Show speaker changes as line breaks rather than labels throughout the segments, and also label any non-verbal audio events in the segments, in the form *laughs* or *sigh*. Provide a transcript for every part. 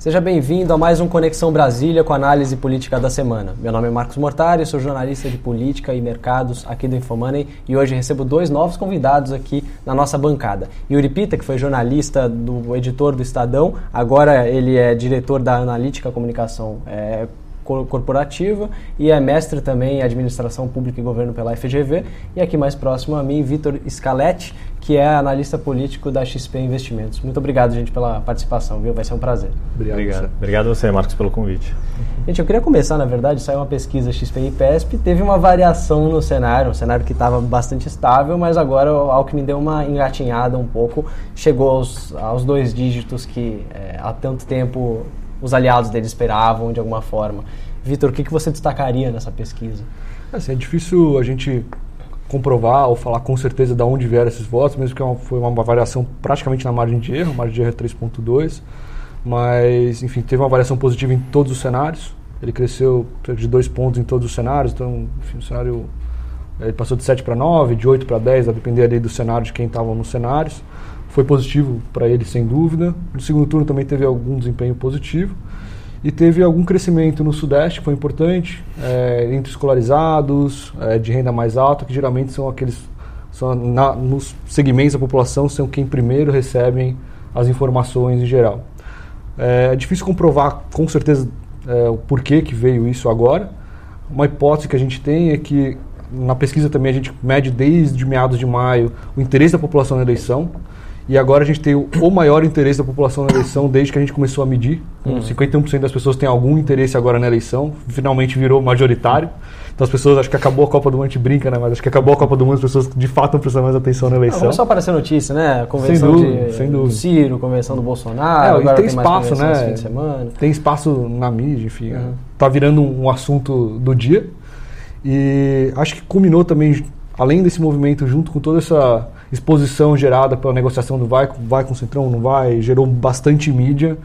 Seja bem-vindo a mais um Conexão Brasília com análise política da semana. Meu nome é Marcos Mortari, sou jornalista de política e mercados aqui do Infomoney e hoje recebo dois novos convidados aqui na nossa bancada. Yuri Pita, que foi jornalista do editor do Estadão, agora ele é diretor da Analítica Comunicação é, corporativa e é mestre também em administração pública e governo pela FGV. E aqui mais próximo a mim, Vitor Scaletti, que é analista político da XP Investimentos. Muito obrigado, gente, pela participação, viu? Vai ser um prazer.
Obrigado. Obrigado, obrigado a você, Marcos, pelo convite.
Gente, eu queria começar, na verdade, saiu uma pesquisa XP e PESP, teve uma variação no cenário, um cenário que estava bastante estável, mas agora o Alckmin deu uma engatinhada um pouco, chegou aos, aos dois dígitos que é, há tanto tempo os aliados dele esperavam de alguma forma. Vitor, o que, que você destacaria nessa pesquisa?
É, assim, é difícil a gente comprovar ou falar com certeza de onde vieram esses votos, mesmo que é foi uma variação praticamente na margem de erro, margem de erro é 3.2, mas enfim, teve uma variação positiva em todos os cenários, ele cresceu de dois pontos em todos os cenários, então enfim, o cenário ele passou de 7 para 9, de 8 para 10, a depender ali do cenário de quem estava nos cenários. Foi positivo para ele, sem dúvida. No segundo turno também teve algum desempenho positivo. E teve algum crescimento no Sudeste, que foi importante, é, entre escolarizados, é, de renda mais alta, que geralmente são aqueles, são na, nos segmentos da população, são quem primeiro recebem as informações em geral. É, é difícil comprovar com certeza o porquê que veio isso agora. Uma hipótese que a gente tem é que na pesquisa também a gente mede desde meados de maio o interesse da população na eleição. E agora a gente tem o, maior interesse da população na eleição desde que a gente começou a medir. Uhum. 51% das pessoas têm algum interesse agora na eleição. Finalmente virou majoritário. Então as pessoas, acho que acabou a Copa do Mundo, a gente brinca, né? Mas acho que acabou a Copa do Mundo, as pessoas de fato estão prestando mais atenção na eleição.
Começou a aparecer notícia, né? Convenção sem dúvida, de, sem dúvida. do Ciro, convenção do Bolsonaro.
É, e tem, tem espaço, né? Tem espaço na mídia, enfim. Uhum. Tá virando um assunto do dia. E acho que culminou também, além desse movimento, junto com toda essa exposição gerada pela negociação do vai, vai com o Centrão, não vai, gerou bastante mídia.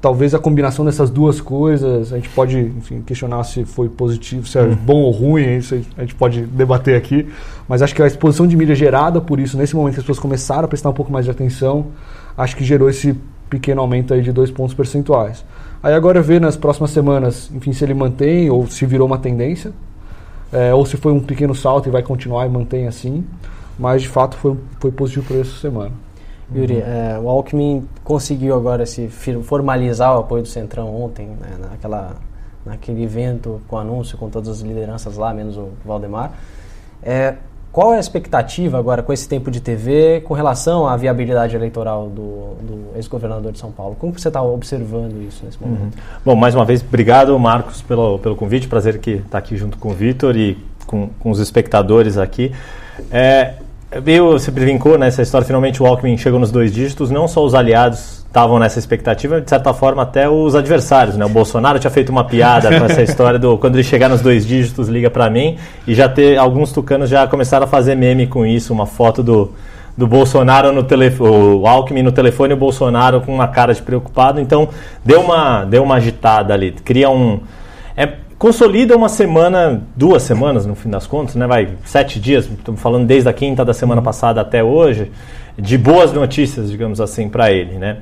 Talvez a combinação dessas duas coisas, a gente pode enfim, questionar se foi positivo, se é hum. bom ou ruim, isso a gente pode debater aqui. Mas acho que a exposição de mídia gerada por isso, nesse momento que as pessoas começaram a prestar um pouco mais de atenção, acho que gerou esse pequeno aumento aí de dois pontos percentuais. Aí agora ver nas próximas semanas, enfim, se ele mantém ou se virou uma tendência, é, ou se foi um pequeno salto e vai continuar e mantém assim mas de fato foi, foi positivo para essa semana.
Yuri, uhum. é, o Alckmin conseguiu agora se formalizar o apoio do Centrão ontem, né, naquela, naquele evento com anúncio com todas as lideranças lá, menos o Valdemar. É, qual é a expectativa agora com esse tempo de TV com relação à viabilidade eleitoral do, do ex-governador de São Paulo? Como você está observando isso nesse momento? Uhum.
Bom, mais uma vez, obrigado, Marcos, pelo, pelo convite. Prazer que estar tá aqui junto com o Vitor e com, com os espectadores aqui. É, Veio, você brincou nessa história, finalmente o Alckmin chegou nos dois dígitos, não só os aliados estavam nessa expectativa, de certa forma até os adversários, né? O Bolsonaro tinha feito uma piada com essa *laughs* história do quando ele chegar nos dois dígitos liga para mim e já ter alguns tucanos já começaram a fazer meme com isso, uma foto do do Bolsonaro no telefone, o Alckmin no telefone e o Bolsonaro com uma cara de preocupado, então deu uma deu uma agitada ali, cria um é, consolida uma semana, duas semanas no fim das contas, né? Vai sete dias, estamos falando desde a quinta da semana passada até hoje, de boas notícias, digamos assim, para ele, né?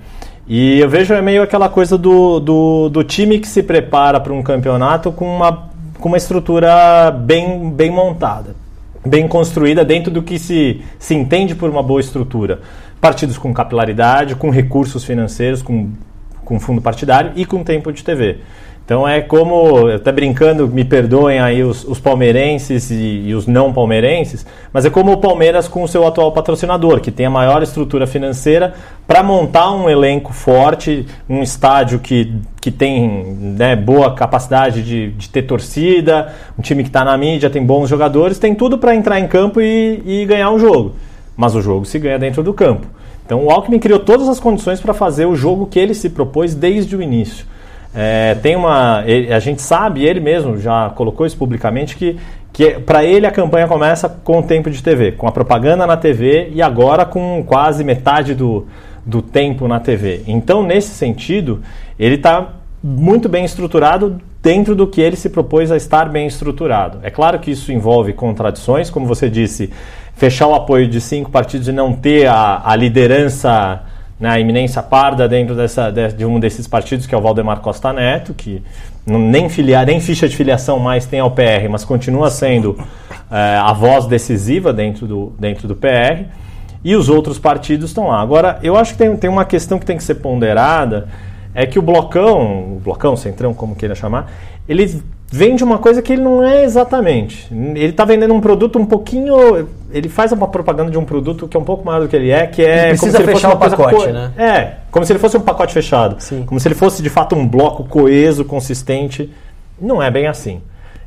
E eu vejo é meio aquela coisa do, do, do time que se prepara para um campeonato com uma, com uma estrutura bem, bem montada, bem construída dentro do que se, se entende por uma boa estrutura. Partidos com capilaridade, com recursos financeiros, com, com fundo partidário e com tempo de TV. Então é como, até brincando, me perdoem aí os, os palmeirenses e, e, os não palmeirenses, mas é como o Palmeiras com o seu atual patrocinador, que tem a maior estrutura financeira para montar um elenco forte, um estádio que, que tem né, boa capacidade de, de ter torcida, um time que está na mídia, tem bons jogadores, tem tudo para entrar em campo e, e ganhar um jogo. Mas o jogo se ganha dentro do campo. Então o Alckmin criou todas as condições para fazer o jogo que ele se propôs desde o início. É, tem uma. Ele, a gente sabe, ele mesmo já colocou isso publicamente, que, que para ele a campanha começa com o tempo de TV, com a propaganda na TV e agora com quase metade do, do tempo na TV. Então, nesse sentido, ele está muito bem estruturado dentro do que ele se propôs a estar bem estruturado. É claro que isso envolve contradições, como você disse, fechar o apoio de cinco partidos e não ter a, a liderança né, a iminência parda dentro dessa, de, um desses partidos, que é o Valdemar Costa Neto, que nem, filiar, nem ficha de filiação mais tem ao PR, mas continua sendo é, a voz decisiva dentro do, dentro do PR. E os outros partidos estão lá. Agora, eu acho que tem, tem uma questão que tem que ser ponderada, é que o blocão, o blocão, centrão, como queira chamar, ele vende uma coisa que ele não é exatamente. Ele está vendendo um produto um pouquinho. Ele faz uma propaganda de um produto que é um pouco maior do que ele é, que é.
Ele precisa
como se
fechar
ele
fosse o pacote, né?
É, como se ele fosse um pacote fechado.
Sim.
Como se ele fosse de fato um bloco coeso, consistente. Não é bem assim.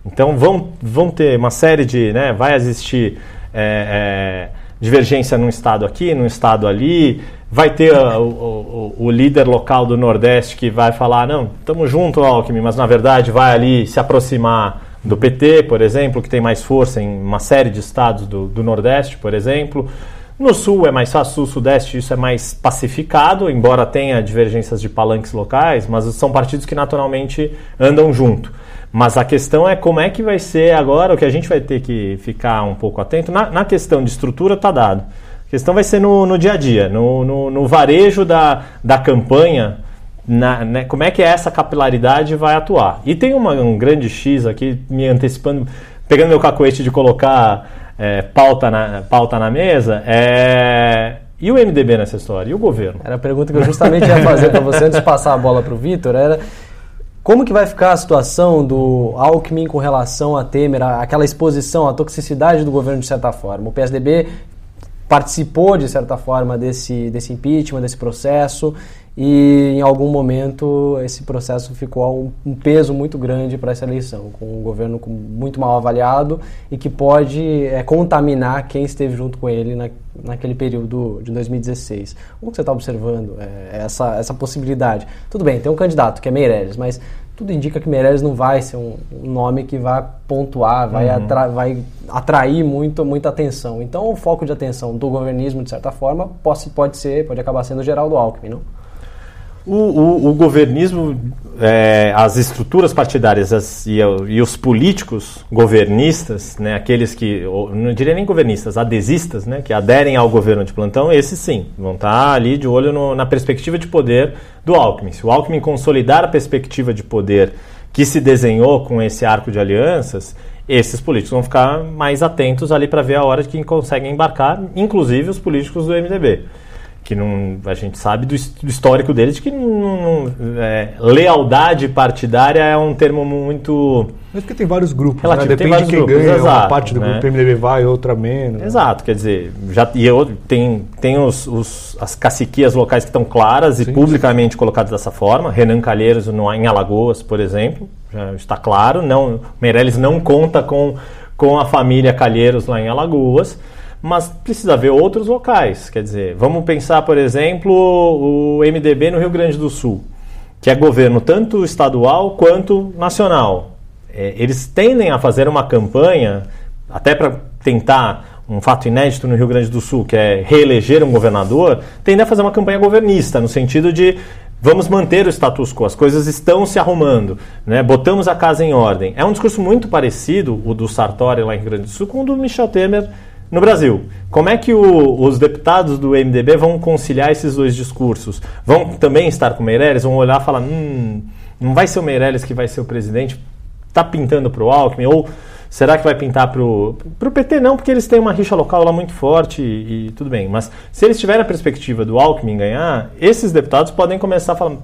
Então vão, vão ter uma série de. Né, vai existir. É, é, divergência num estado aqui, num estado ali. Vai ter uh, o, o, o, líder local do Nordeste que vai falar, não, estamos junto, Alckmin, mas na verdade vai ali se aproximar do PT, por exemplo, que tem mais força em uma série de estados do, do Nordeste, por exemplo. No Sul é mais fácil, Sul, Sudeste isso é mais pacificado, embora tenha divergências de palanques locais, mas são partidos que naturalmente andam junto. Mas a questão é como é que vai ser agora, o que a gente vai ter que ficar um pouco atento. Na, na questão de estrutura está dado. A questão vai ser no, no dia a dia, no, no, no, varejo da, da campanha, na, né, como é que essa capilaridade vai atuar. E tem uma, um grande X aqui, me antecipando, pegando meu cacoete de colocar é, pauta, na, pauta na mesa, é, e o MDB nessa história? E o governo?
Era a pergunta que eu justamente ia fazer para você antes de passar a bola para o Vitor. Era como que vai ficar a situação do Alckmin com relação a Temer, aquela exposição, a toxicidade do governo de certa forma? O PSDB participou, de certa forma, desse, desse impeachment, desse processo, e em algum momento esse processo ficou um, um peso muito grande para essa eleição, com um governo muito mal avaliado e que pode é, contaminar quem esteve junto com ele na, naquele período de 2016. Como você está observando é, essa, essa possibilidade? Tudo bem, tem um candidato que é Meirelles, mas tudo indica que Meirelles não vai ser um, um nome que vai pontuar, vai, uhum. atra, vai atrair muito, muita atenção. Então, o foco de atenção do governismo, de certa forma, pode, pode ser, pode acabar sendo Geraldo Alckmin, não?
O, o, o governismo, é, as estruturas partidárias as, e, e, os políticos governistas, né, aqueles que, não diria nem governistas, adesistas, né, que aderem ao governo de plantão, esses sim, vão estar ali de olho no, na perspectiva de poder do Alckmin. Se o Alckmin consolidar a perspectiva de poder que se desenhou com esse arco de alianças, esses políticos vão ficar mais atentos ali para ver a hora que conseguem embarcar, inclusive os políticos do MDB que não, a gente sabe do, histórico deles de que não, é, lealdade partidária é um termo muito
mas porque tem vários grupos,
né? Relativo,
né? depende de quem
grupos,
ganha,
exato,
uma parte do
né?
grupo MDB vai, outra menos.
Exato, quer dizer, já e eu, tem, tem os, os, as caciquias locais que estão claras sim, e publicamente sim. colocadas dessa forma, Renan Calheiros no, em Alagoas, por exemplo, já está claro, não, Meirelles não conta com, com a família Calheiros lá em Alagoas, mas precisa ver outros locais. Quer dizer, vamos pensar, por exemplo, o MDB no Rio Grande do Sul, que é governo tanto estadual quanto nacional. É, eles tendem a fazer uma campanha, até para tentar um fato inédito no Rio Grande do Sul, que é reeleger um governador, tendem a fazer uma campanha governista, no sentido de vamos manter o status quo, as coisas estão se arrumando, né? botamos a casa em ordem. É um discurso muito parecido, o do Sartori lá em Rio Grande do Sul, com o do Michel Temer no Brasil. Como é que o, os deputados do MDB vão conciliar esses dois discursos? Vão também estar com o Meirelles? Vão olhar e falar: hum, não vai ser o Meirelles que vai ser o presidente? Está pintando para o Alckmin? Ou será que vai pintar para o PT? Não, porque eles têm uma rixa local lá muito forte e, e, tudo bem. Mas se eles tiverem a perspectiva do Alckmin ganhar, esses deputados podem começar a falar,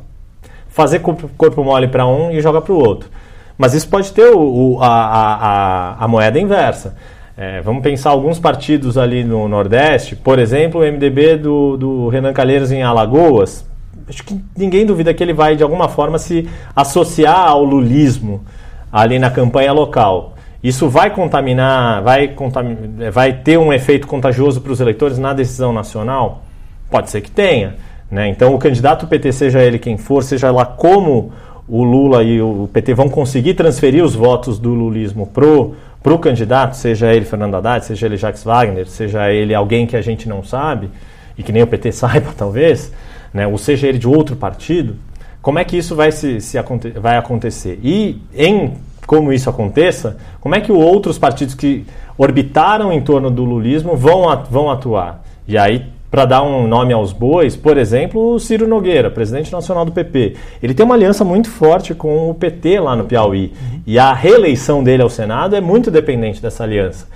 fazer corpo, corpo mole para um e jogar para o outro. Mas isso pode ter o, o, a, a, a moeda inversa. É, vamos pensar alguns partidos ali no Nordeste, por exemplo, o MDB do, do Renan Calheiros em Alagoas. Acho que ninguém duvida que ele vai, de alguma forma, se associar ao lulismo ali na campanha local. Isso vai contaminar, vai, contamin... vai ter um efeito contagioso para os eleitores na decisão nacional? Pode ser que tenha. Né? Então, o candidato PT, seja ele quem for, seja lá como o Lula e o PT vão conseguir transferir os votos do lulismo pro para o candidato, seja ele Fernando Haddad, seja ele Jacques Wagner, seja ele alguém que a gente não sabe, e que nem o PT *laughs* saiba talvez, né, ou seja ele de outro partido, como é que isso vai, se, se aconte vai acontecer? E em como isso aconteça, como é que outros partidos que orbitaram em torno do lulismo vão, vão atuar? E aí para dar um nome aos bois, por exemplo, o Ciro Nogueira, presidente nacional do PP. Ele tem uma aliança muito forte com o PT lá no Piauí. E a reeleição dele ao Senado é muito dependente dessa aliança.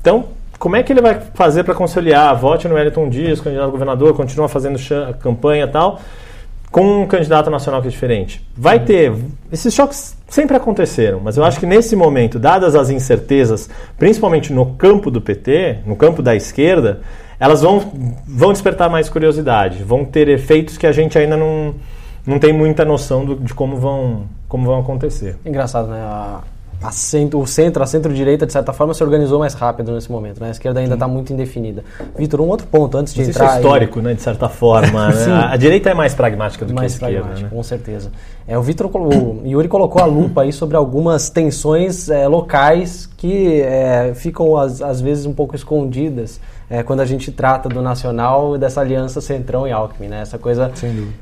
Então, como é que ele vai fazer para conciliar? Vote no Wellington Dias, candidato a governador, continua fazendo campanha e tal, com um candidato nacional que é diferente. Vai ter. Esses choques sempre aconteceram, mas eu acho que nesse momento, dadas as incertezas, principalmente no campo do PT, no campo da esquerda, elas vão, vão despertar mais curiosidade, vão ter efeitos que a gente ainda não, não tem muita noção do, de como vão, como vão acontecer.
Engraçado, né? A, a centro, o centro, a centro-direita, de certa forma, se organizou mais rápido nesse momento. Né? A esquerda ainda está muito indefinida. Vitor, um outro ponto antes de
Mas
entrar.
Isso é histórico, aí... né, de certa forma. né? *laughs* A direita é mais pragmática do
mais
que a esquerda.
Né? Com certeza. É, o Vitor, o Yuri colocou a lupa aí sobre algumas tensões é, locais que é, ficam às, às vezes um pouco escondidas é, quando a gente trata do nacional e dessa aliança Centrão e Alckmin, né? Essa coisa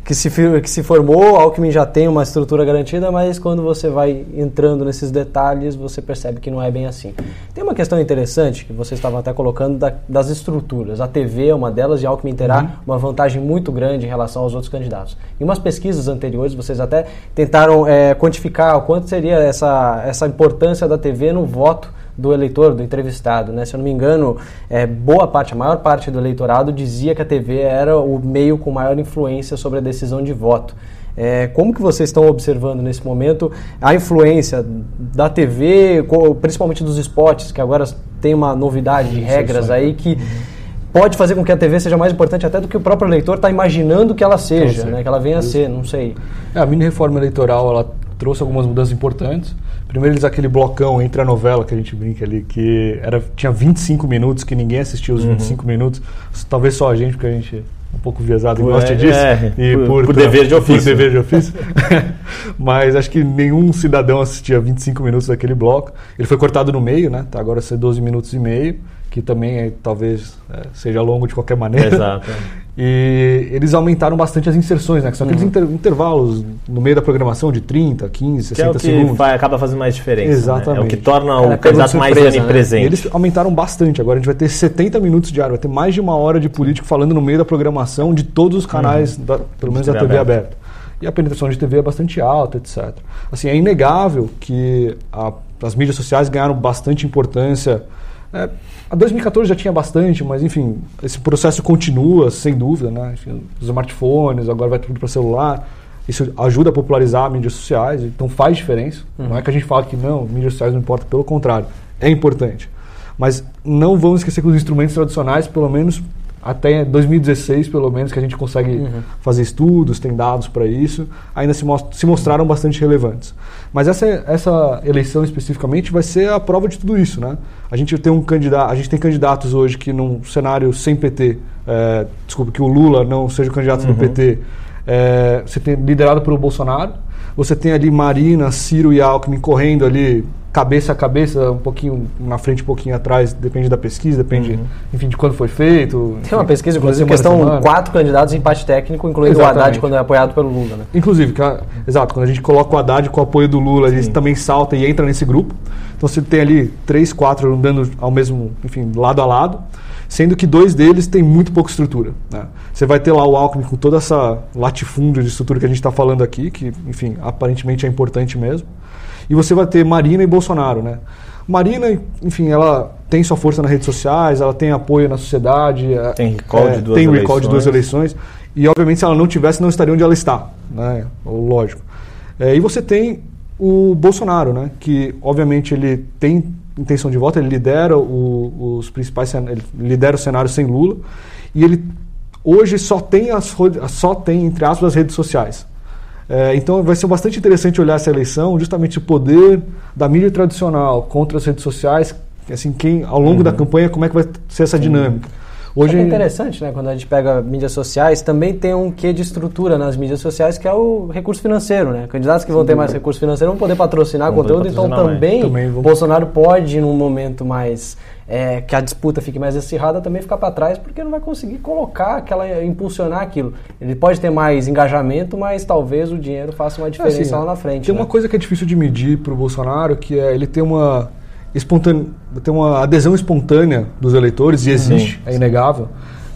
que se, que se formou, Alckmin já tem uma estrutura garantida, mas quando você vai entrando nesses detalhes, você percebe que não é bem assim. Tem uma questão interessante que vocês estavam até colocando da, das estruturas. A TV é uma delas e Alckmin terá uhum. uma vantagem muito grande em relação aos outros candidatos. Em umas pesquisas anteriores, vocês até tentaram é, quantificar o quanto seria essa, essa importância da TV no voto do eleitor, do entrevistado. Né? Se eu não me engano, é, boa parte, a maior parte do eleitorado dizia que a TV era o meio com maior influência sobre a decisão de voto. É, como que vocês estão observando nesse momento a influência da TV, principalmente dos esportes, que agora tem uma novidade de regras aí que pode fazer com que a TV seja mais importante até do que o próprio eleitor está imaginando que ela seja, né, que ela venha a ser, não sei.
É, a mini reforma eleitoral ela trouxe algumas mudanças importantes. Primeiro eles aquele blocão entre a novela que a gente brinca ali, que era, tinha 25 minutos, que ninguém assistia os uhum. 25 minutos, talvez só a gente, porque a gente é um pouco viesado e gosta disso.
É, e por, por, por, *laughs* dever de ofício. Por
dever de ofício. Mas acho que nenhum cidadão assistia 25 minutos daquele bloco. Ele foi cortado no meio, né? Tá agora ser 12 minutos e meio, que também é, talvez é, seja longo de qualquer maneira.
Exato. *laughs*
E eles aumentaram bastante as inserções, né? Que são aqueles uhum. inter, intervalos no meio da programação de 30, 15, 60
que é o que
segundos.
Vai, acaba fazendo mais diferença.
Exatamente.
Né? É o que torna Cara, o candidato mais onipresente. Né?
Eles aumentaram bastante. Agora a gente vai ter 70 minutos diário, vai ter mais de uma hora de político falando no meio da programação de todos os canais, uhum. da, pelo menos da TV aberta. aberta. E a penetração de TV é bastante alta, etc. Assim, é inegável que a, as mídias sociais ganharam bastante importância. É, a 2014 já tinha bastante, mas enfim, esse processo continua, sem dúvida, né? Enfim, os smartphones, agora vai tudo para celular. Isso ajuda a popularizar mídias sociais, então faz diferença. Uhum. Não é que a gente fala que não, mídias sociais não importa, pelo contrário, é importante. Mas não vamos esquecer que os instrumentos tradicionais, pelo menos até 2016, pelo menos, que a gente consegue uhum. fazer estudos, tem dados para isso, ainda se, most se, mostraram bastante relevantes. Mas essa, essa eleição especificamente vai ser a prova de tudo isso, né? A gente tem um candidato, a gente tem candidatos hoje que num cenário sem PT, é, desculpa, que o Lula não seja o candidato uhum. do PT, é, você tem liderado pelo Bolsonaro, você tem ali Marina, Ciro e Alckmin correndo ali cabeça a cabeça, um pouquinho na frente, um pouquinho atrás, depende da pesquisa, depende, uhum. enfim, de quando foi feito.
Tem uma pesquisa, inclusive, que estão quatro candidatos em empate técnico, incluindo Exatamente. o Haddad quando é apoiado pelo Lula, né?
Inclusive, exato, quando a gente coloca o Haddad com o apoio do Lula, Sim. ele também salta e entra nesse grupo. Então você tem ali três, quatro andando ao mesmo, enfim, lado a lado, sendo que dois deles têm muito pouca estrutura. Né? Você vai ter lá o Alckmin com toda essa latifúndio de estrutura que a gente está falando aqui, que, enfim, aparentemente é importante mesmo e você vai ter Marina e Bolsonaro, né? Marina, enfim, ela tem sua força nas redes sociais, ela tem apoio na sociedade,
é, tem recall, é, de, duas
tem recall de duas eleições, e obviamente se ela não tivesse, não estaria onde ela está, né? Lógico. É, e você tem o Bolsonaro, né? Que obviamente ele tem intenção de voto, ele lidera o, os principais, ele lidera o cenário sem Lula, e ele hoje só tem as só tem entre aspas as redes sociais. É, então vai ser bastante interessante olhar essa eleição, justamente o poder da mídia tradicional contra as redes sociais, assim, quem ao longo uhum. da campanha, como é que vai ser essa dinâmica.
Hoje é interessante, né? Quando a gente pega mídias sociais, também tem um quê de estrutura nas mídias sociais que é o recurso financeiro, né? Candidatos que vão ter mais recurso financeiro vão poder patrocinar vão conteúdo, então patrocinar então também, também Bolsonaro pode, num momento mais é, que a disputa fique mais acirrada, também ficar para trás, porque não vai conseguir colocar aquela, impulsionar aquilo. Ele pode ter mais engajamento, mas talvez o dinheiro faça uma diferença é assim, lá na frente.
Tem
né?
uma coisa que é difícil de medir para o Bolsonaro, que é ele ter uma, espontânea, ter uma adesão espontânea dos eleitores, e existe, é inegável.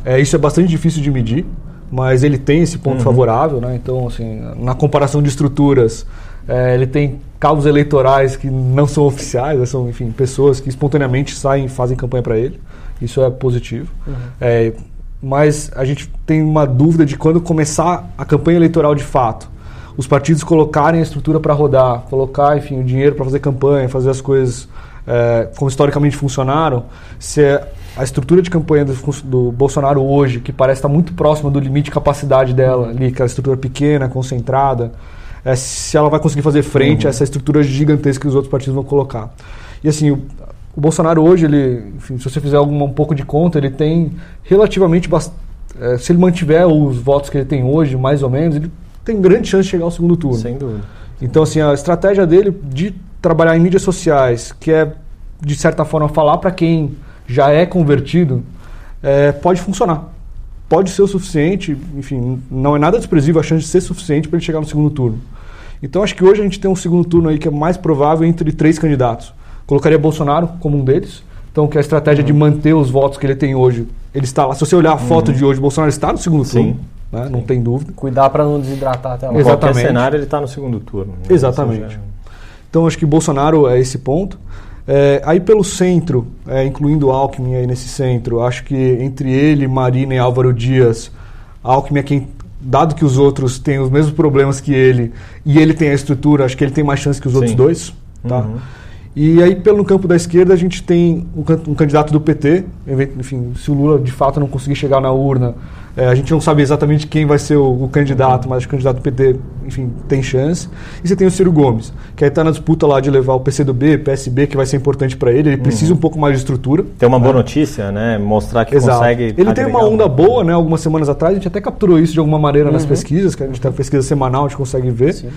É, isso é bastante difícil de medir, mas ele tem esse ponto
Uhum.
favorável, né? Então, assim, na comparação de estruturas, é, ele tem cabos eleitorais que não são oficiais, né? são, enfim, pessoas que espontaneamente saem e fazem campanha para ele. Isso é positivo. É, mas a gente tem uma dúvida de quando começar a campanha eleitoral de fato. Os partidos colocarem a estrutura para rodar, colocar, enfim, o dinheiro para fazer campanha, fazer as coisas é, como historicamente funcionaram, se é a estrutura de campanha do, do Bolsonaro hoje, que parece estar muito próxima do limite de capacidade dela, ali, aquela estrutura pequena, concentrada, é, se ela vai conseguir fazer frente a essa estrutura gigantesca que os outros partidos vão colocar. E assim, o, o Bolsonaro hoje, ele, enfim, se você fizer alguma, um pouco de conta, ele tem relativamente é, se ele mantiver os votos que ele tem hoje, mais ou menos, ele tem grande chance de chegar ao segundo turno.
Sem dúvida.
Então, assim, a estratégia dele de trabalhar em mídias sociais, que é, de certa forma, falar para quem já é convertido, é, pode funcionar. Pode ser o suficiente, enfim, não é nada desprezível a chance de ser suficiente para ele chegar no segundo turno. Então, acho que hoje a gente tem um segundo turno aí que é mais provável entre três candidatos. Colocaria Bolsonaro como um deles. Então, que a estratégia de manter os votos que ele tem hoje, ele está lá. Se você olhar a foto de hoje, Bolsonaro está no segundo
Sim.
turno, né? não tem dúvida.
Cuidar para não desidratar até lá.
Exato.
Qualquer
Exatamente.
cenário ele está no segundo turno. né?
Exatamente. Então acho que Bolsonaro é esse ponto. É, aí pelo centro, é, incluindo Alckmin aí nesse centro, acho que entre ele, Marina e Álvaro Dias, Alckmin é quem, dado que os outros têm os mesmos problemas que ele e ele tem a estrutura, acho que ele tem mais chance que os outros
Sim.
dois. Tá?
Uhum.
E aí pelo campo da esquerda a gente tem um, um candidato do PT, enfim, se o Lula de fato não conseguir chegar na urna, é, a gente não sabe exatamente quem vai ser o, o candidato, mas o candidato do PT, enfim, tem chance. E você tem o Ciro Gomes, que aí está na disputa lá de levar o PCdoB, PSB, que vai ser importante para ele. Ele precisa um pouco mais de estrutura.
Tem uma boa notícia, né? Mostrar que
Exato.
consegue.
Ele tem uma onda
um-
boa, né? Algumas semanas atrás, a gente até capturou isso de alguma maneira nas pesquisas, que a gente tem pesquisa semanal, a gente consegue ver.
Sim.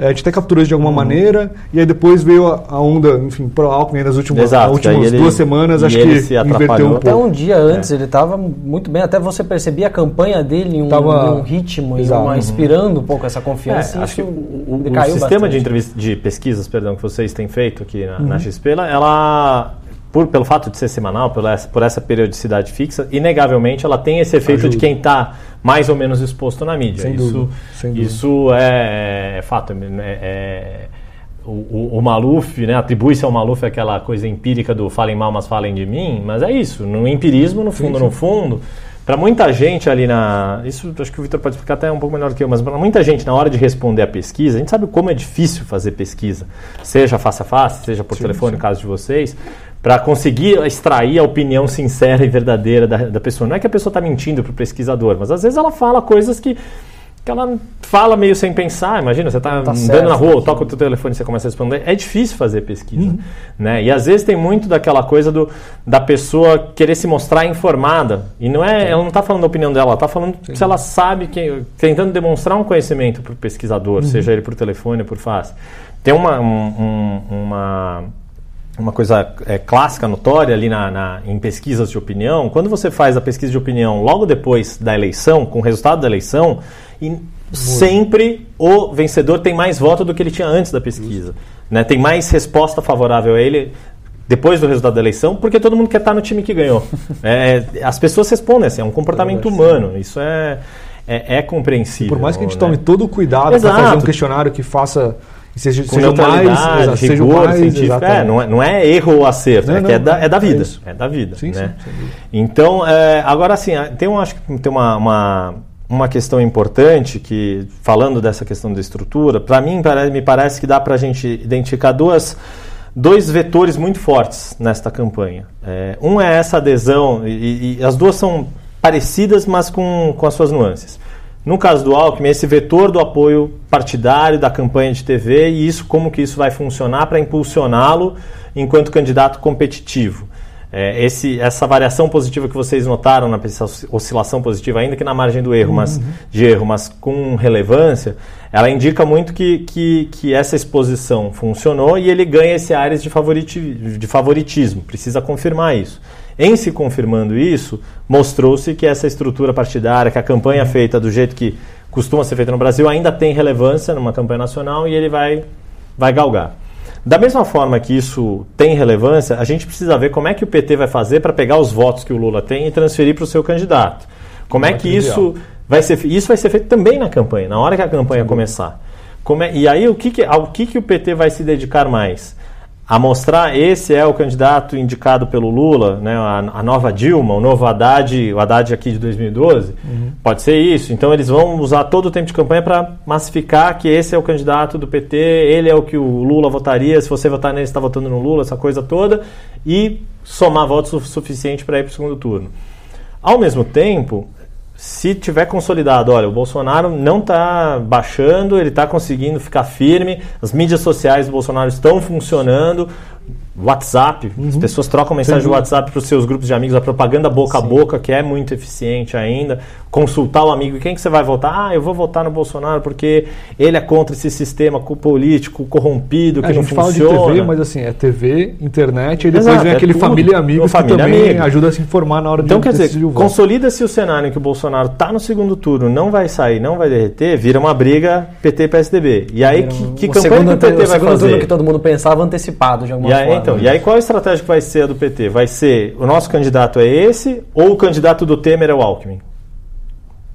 É, a gente até capturou isso de alguma maneira, e aí depois veio a, a onda, enfim, pro Alckmin nas últimas,
Exato,
últimas
ele-
duas semanas, acho
ele
que
se
inverteu um
Até
pouco.
um dia antes ele estava muito bem, até você percebia a campanha dele em um,
Tava-
um ritmo,
Exato.
uma, inspirando um pouco essa confiança.
É,
e
acho que o, o- sistema
bastante.
de, entrevista, de pesquisas perdão, que vocês têm feito aqui na,
Uhum.
na XP, ela, por, pelo fato de ser semanal, por essa, por essa periodicidade fixa, inegavelmente ela tem esse efeito
Ajuda.
de quem está mais ou menos exposto na mídia.
Sem
isso
dúvida, sem dúvida.
isso é, é fato. É, é- o, o, o Maluf, né, atribui-se ao Maluf aquela coisa empírica do falem mal, mas falem de mim, mas é isso, no empirismo, no fundo, no fundo, para muita gente ali na. Isso acho que o Vitor pode explicar até um pouco melhor que eu, mas para muita gente, na hora de responder a pesquisa, a gente sabe como é difícil fazer pesquisa, seja face a face, seja por telefone, no caso de vocês, para conseguir extrair a opinião sincera e verdadeira da, da pessoa. Não é que a pessoa está mentindo para o pesquisador, mas às vezes ela fala coisas que que ela fala meio sem pensar. Imagina, você está
Tá
andando
certo,
na rua, toca o teu telefone e você começa a responder. É difícil fazer pesquisa.
Uhum.
Né? E às vezes tem muito daquela coisa do, da pessoa querer se mostrar informada. E não é, ela não está falando da opinião dela, ela está falando se ela sabe, que, tentando demonstrar um conhecimento para o pesquisador,
Uhum.
seja ele por telefone ou por face. Tem uma, um- um- uma, uma coisa é, clássica, notória ali na, na- em pesquisas de opinião, quando você faz a pesquisa de opinião logo depois da eleição, com o resultado da eleição, e sempre o vencedor tem mais voto do que ele tinha antes da pesquisa. Né? Tem mais resposta favorável a ele depois do resultado da eleição, porque todo mundo quer estar no time que ganhou. *laughs* É, as pessoas respondem assim, é um comportamento humano. Isso é, é, é compreensível.
Por mais que a gente
né?
tome todo o cuidado para fazer um questionário que faça seja, seja mais, exato, seja
rigor
mais
científico. É, não, é, não é erro ou acerto,
Não,
é,
não,
é, da, é da
é
vida. É da vida.
Sim, sim,
né?
dúvida.
Então, é, agora assim, tem, um, acho que tem uma, uma, uma questão importante que, falando dessa questão da estrutura, para mim me parece que dá para a gente identificar duas, dois vetores muito fortes nesta campanha. É, um é essa adesão, e, e as duas são parecidas, mas com, com as suas nuances. No caso do Alckmin, esse vetor do apoio partidário da campanha de TV e isso como que isso vai funcionar para impulsioná-lo enquanto candidato competitivo. É, esse, essa variação positiva que vocês notaram, na, oscilação positiva, ainda que na margem do erro, mas, de erro, mas com relevância, ela indica muito que, que, que essa exposição funcionou e ele ganha esse áreas de, favoriti, de favoritismo. Precisa confirmar isso. Em se confirmando isso, mostrou-se que essa estrutura partidária, que a campanha feita do jeito que costuma ser feita no Brasil, ainda tem relevância numa campanha nacional e ele vai, vai galgar. Da mesma forma que isso tem relevância, a gente precisa ver como é que o PT vai fazer para pegar os votos que o Lula tem e transferir para o seu candidato. Como é que isso vai ser isso vai ser feito também na campanha, na hora que a campanha começar. É, e aí o que, que, ao que, que o PT vai se dedicar mais? A mostrar esse é o candidato indicado pelo Lula, né, a, a, nova Dilma, o novo Haddad, o Haddad aqui de 2012, uhum. pode ser isso. Então eles vão usar todo o tempo de campanha para massificar que esse é o candidato do PT, ele é o que o Lula votaria, se você votar nele, está votando no Lula, essa coisa toda, e somar votos o suficiente para ir para o segundo turno. Ao mesmo tempo, se tiver consolidado, olha, o Bolsonaro não está baixando, ele está conseguindo ficar firme, as mídias sociais do Bolsonaro estão funcionando, WhatsApp, uhum. as pessoas trocam mensagem de WhatsApp para os seus grupos de amigos, a propaganda boca Sim. a boca, que é muito eficiente ainda. Consultar o amigo, quem que você vai votar? Ah, eu vou votar no Bolsonaro porque ele é contra esse sistema político corrompido que
a
não
gente
funciona.
fala de TV, mas assim, é TV, internet, e depois Exato, vem é aquele tudo. família e amigos família que também amiga. ajuda a se informar na hora
então,
de
Então, quer dizer, consolida-se o cenário em que o Bolsonaro está no segundo turno, não vai sair, não vai derreter, vira uma briga PT-PSDB. E aí, que, que campanha que o PT vai fazer? O segundo turno
que todo mundo pensava antecipado de alguma
e aí,
forma.
Então, e aí qual a estratégia estratégia que vai ser a do PT? Vai ser o nosso candidato é esse ou o candidato do Temer é o Alckmin?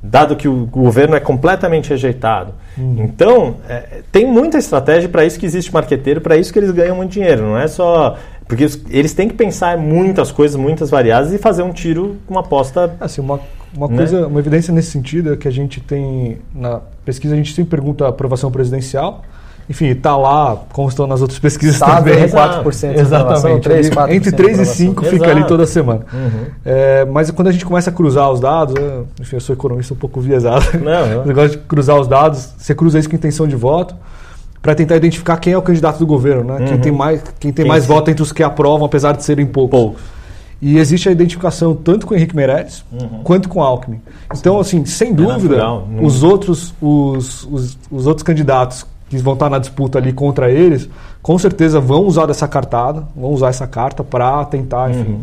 Dado que o governo é completamente rejeitado. Hum. Então, é, tem muita estratégia para isso que existe marqueteiro, para isso que eles ganham muito dinheiro. Não é só. Porque eles têm que pensar muitas coisas, muitas variáveis e fazer um tiro, uma aposta.
Assim, uma, uma né? coisa, uma evidência nesse sentido é que a gente tem. Na pesquisa, a gente sempre pergunta a aprovação presidencial enfim, está lá, como estão nas outras pesquisas
Sabe,
também.
4%
Exatamente. 3, 4% Entre 3 e 5 fica ali toda semana. Uhum. É, mas quando a gente começa a cruzar os dados, eu, enfim, eu sou economista um pouco viesado. Não, negócio *laughs* de cruzar os dados, você cruza isso com intenção de voto para tentar identificar quem é o candidato do governo, né? Uhum. Quem tem mais, quem tem quem mais voto entre os que aprovam, apesar de serem poucos. poucos. E existe a identificação tanto com o Henrique Meirelles uhum. quanto com o Alckmin. Então, assim, sem é dúvida, natural, os outros os, os, os outros candidatos que vão estar na disputa ali contra eles, com certeza vão usar dessa cartada, vão usar essa carta para tentar, enfim, uhum.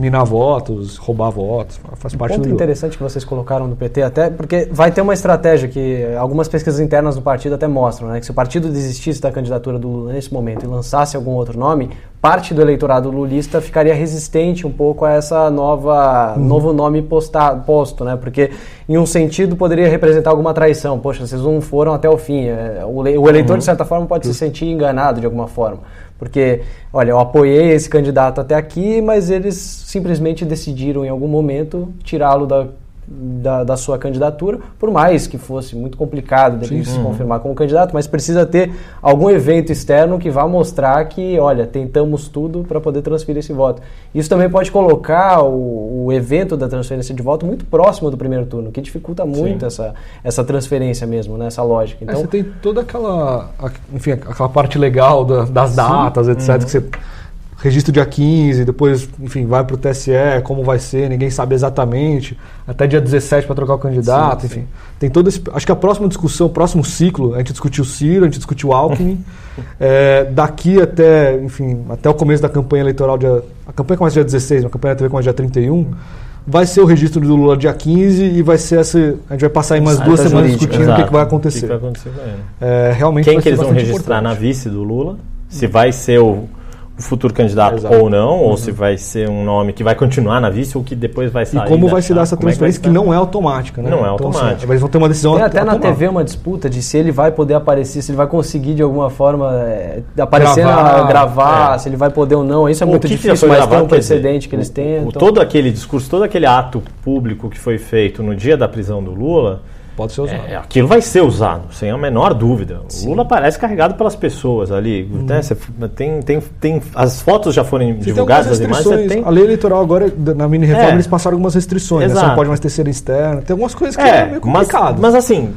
Minar votos, roubar votos, faz
um
parte
ponto
do
interessante que vocês colocaram no PT, até porque vai ter uma estratégia que algumas pesquisas internas do partido até mostram, né, que se o partido desistisse da candidatura do Lula nesse momento e lançasse algum outro nome, parte do eleitorado lulista ficaria resistente um pouco a essa nova uhum. novo nome posta, posto, né? Porque em um sentido poderia representar alguma traição. Poxa, vocês não foram até o fim. É, o, eleitor uhum. de certa forma pode se sentir enganado de alguma forma, porque olha, eu apoiei esse candidato até aqui, mas eles simplesmente decidiram em algum momento tirá-lo da da, da, sua candidatura, por mais que fosse muito complicado de se confirmar como candidato, mas precisa ter algum evento externo que vá mostrar que, olha, tentamos tudo para poder transferir esse voto. Isso também pode colocar o, o, evento da transferência de voto muito próximo do primeiro turno, que dificulta muito essa, essa transferência mesmo, né, essa lógica.
Então, é, você tem toda aquela, enfim, aquela parte legal da, das datas, Sim. etc, uhum. que você registro dia 15, depois, enfim, vai para o TSE, como vai ser, ninguém sabe exatamente, até dia 17 para trocar o candidato, sim, enfim. Sim. Tem todo esse, acho que a próxima discussão, o próximo ciclo, a gente discutiu o Ciro, a gente discutiu o Alckmin, *laughs* é, daqui até, enfim, até o começo da campanha eleitoral, dia, a campanha começa dia 16, a campanha da TV começa dia 31, vai ser o registro do Lula dia 15 e vai ser essa. A gente vai passar aí umas duas semanas discutindo Exato. o que, que, vai acontecer. O que, vai acontecer? É, realmente
Quem que eles vão registrar importante. na vice do Lula? Se vai ser o futuro candidato Exato. ou não, uhum. ou se vai ser um nome que vai continuar na vice ou que depois vai sair.
E como vai se dar essa transferência é que, que, não é automática, né?
Não é então, assim, automática.
Eles vão ter uma decisão
Tem até na TV uma disputa de se ele vai poder aparecer, se ele vai conseguir de alguma forma é, aparecer, gravar, na, gravar é. se ele vai poder ou não. Isso é o muito difícil, mas tem um precedente que eles têm.
Então... Todo aquele discurso, todo aquele ato público que foi feito no dia da prisão do Lula
Pode ser usado.
É, aquilo vai ser usado, sem a menor dúvida. Sim. O Lula parece carregado pelas pessoas ali. Hum. Né? tem, tem, tem, as fotos já foram divulgadas, as imagens. Tem...
A lei eleitoral agora, na mini reforma, é. eles passaram algumas restrições. Né? Você não pode mais terceira externa. Tem algumas coisas que é, é meio complicado.
Mas, mas assim,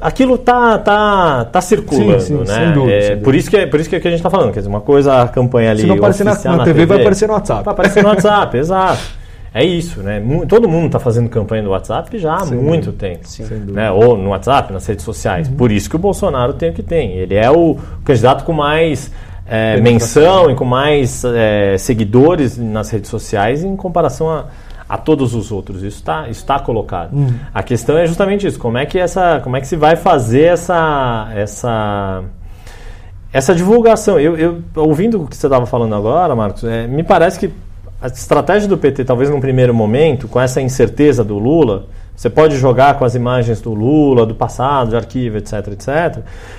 aquilo tá tá tá circulando, sim, sim, né? Sem dúvida, é, sem dúvida. Por isso que é, por isso que, é que a gente está falando, quer dizer, uma coisa a campanha ali
Se não aparecer na, na, TV, vai aparecer no WhatsApp.
Vai aparecer no WhatsApp, *laughs* exato. É isso, né? Todo mundo está fazendo campanha no WhatsApp já há Sem muito dúvida. tempo. Sim. Né? Ou no WhatsApp, nas redes sociais. Uhum. Por isso que o Bolsonaro tem o que tem. Ele é o candidato com mais é, menção e com mais é, seguidores nas redes sociais em comparação a, a todos os outros. Isso está está colocado. Uhum. A questão é justamente isso. Como é que essa, como é que se vai fazer essa essa essa divulgação? Eu, eu ouvindo o que você estava falando agora, Marcos, é, me parece que a estratégia do PT, talvez num primeiro momento, com essa incerteza do Lula, Você pode jogar com as imagens do Lula, do passado, de arquivo, etc, etc.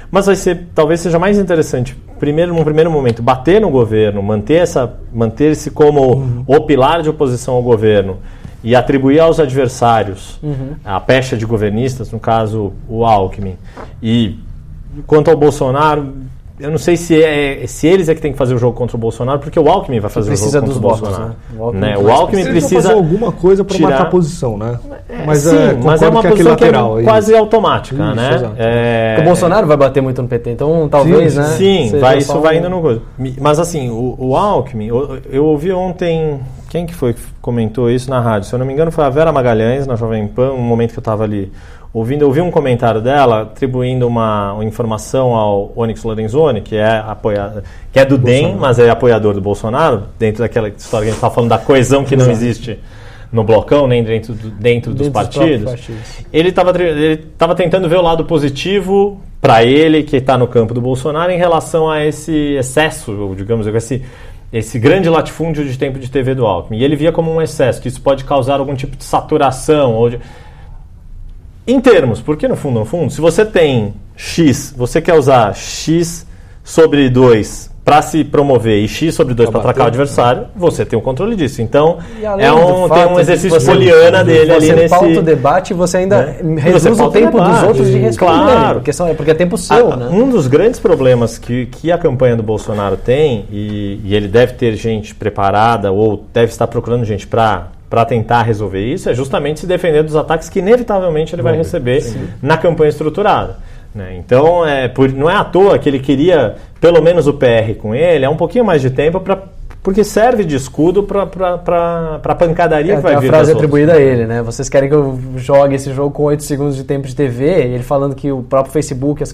Mas vai ser, talvez seja mais interessante, primeiro, num primeiro momento, bater no governo, manter essa, manter-se como uhum. o pilar de oposição ao governo e atribuir aos adversários uhum. a pecha de governistas, no caso o Alckmin. E quanto ao Bolsonaro, eu não sei se, é, se eles é que tem que fazer o jogo contra o Bolsonaro, porque o Alckmin vai fazer o jogo contra o Bolsonaro. Né? O Alckmin, né? O Alckmin precisa
fazer alguma coisa para tirar... marcar posição, né?
É, mas, sim, é, mas é uma que posição que é, quase automática, isso, né?
É... O Bolsonaro vai bater muito no PT, então talvez,
sim,
né?
Sim, vai, isso vai indo no coisa. Mas assim, o, o Alckmin, eu, eu ouvi ontem, quem que foi que comentou isso na rádio? Se eu não me engano foi a Vera Magalhães, na Jovem Pan, um momento que eu estava ali ouvindo, eu vi um comentário dela atribuindo uma, uma informação ao Onyx Lorenzoni, que é apoia, que é do DEM, mas é apoiador do Bolsonaro, dentro daquela história que a gente está falando da coesão que não existe no blocão, nem dentro, do, dentro, dos partidos. partidos. Ele estava ele tava tentando ver o lado positivo para ele, que está no campo do Bolsonaro, em relação a esse excesso, digamos, esse, esse grande latifúndio de tempo de TV do Alckmin. E ele via como um excesso, que isso pode causar algum tipo de saturação ou de, em termos, porque no fundo, no fundo, se você tem X, você quer usar X sobre 2 para se promover e X sobre 2 para atacar o adversário, você tem o controle disso. Então, é um, tem um exercício poliana dele ali nesse... Você
pauta o debate e você ainda né? reduz você o tempo dos outros de responder. Claro. Porque, são, porque é tempo seu,
a,
né?
Um dos grandes problemas que, que a campanha do Bolsonaro tem, e, e ele deve ter gente preparada ou deve estar procurando gente para para tentar resolver isso é justamente se defender dos ataques que inevitavelmente ele vai receber Sim. na campanha estruturada. Né? Então, é, por, não é à toa que ele queria pelo menos o PR com ele, é um pouquinho mais de tempo para porque serve de escudo para a pancadaria
é,
que vai vir.
a frase atribuída a ele, né? Vocês querem que eu jogue esse jogo com 8 segundos de tempo de TV? Ele falando que o próprio Facebook, as,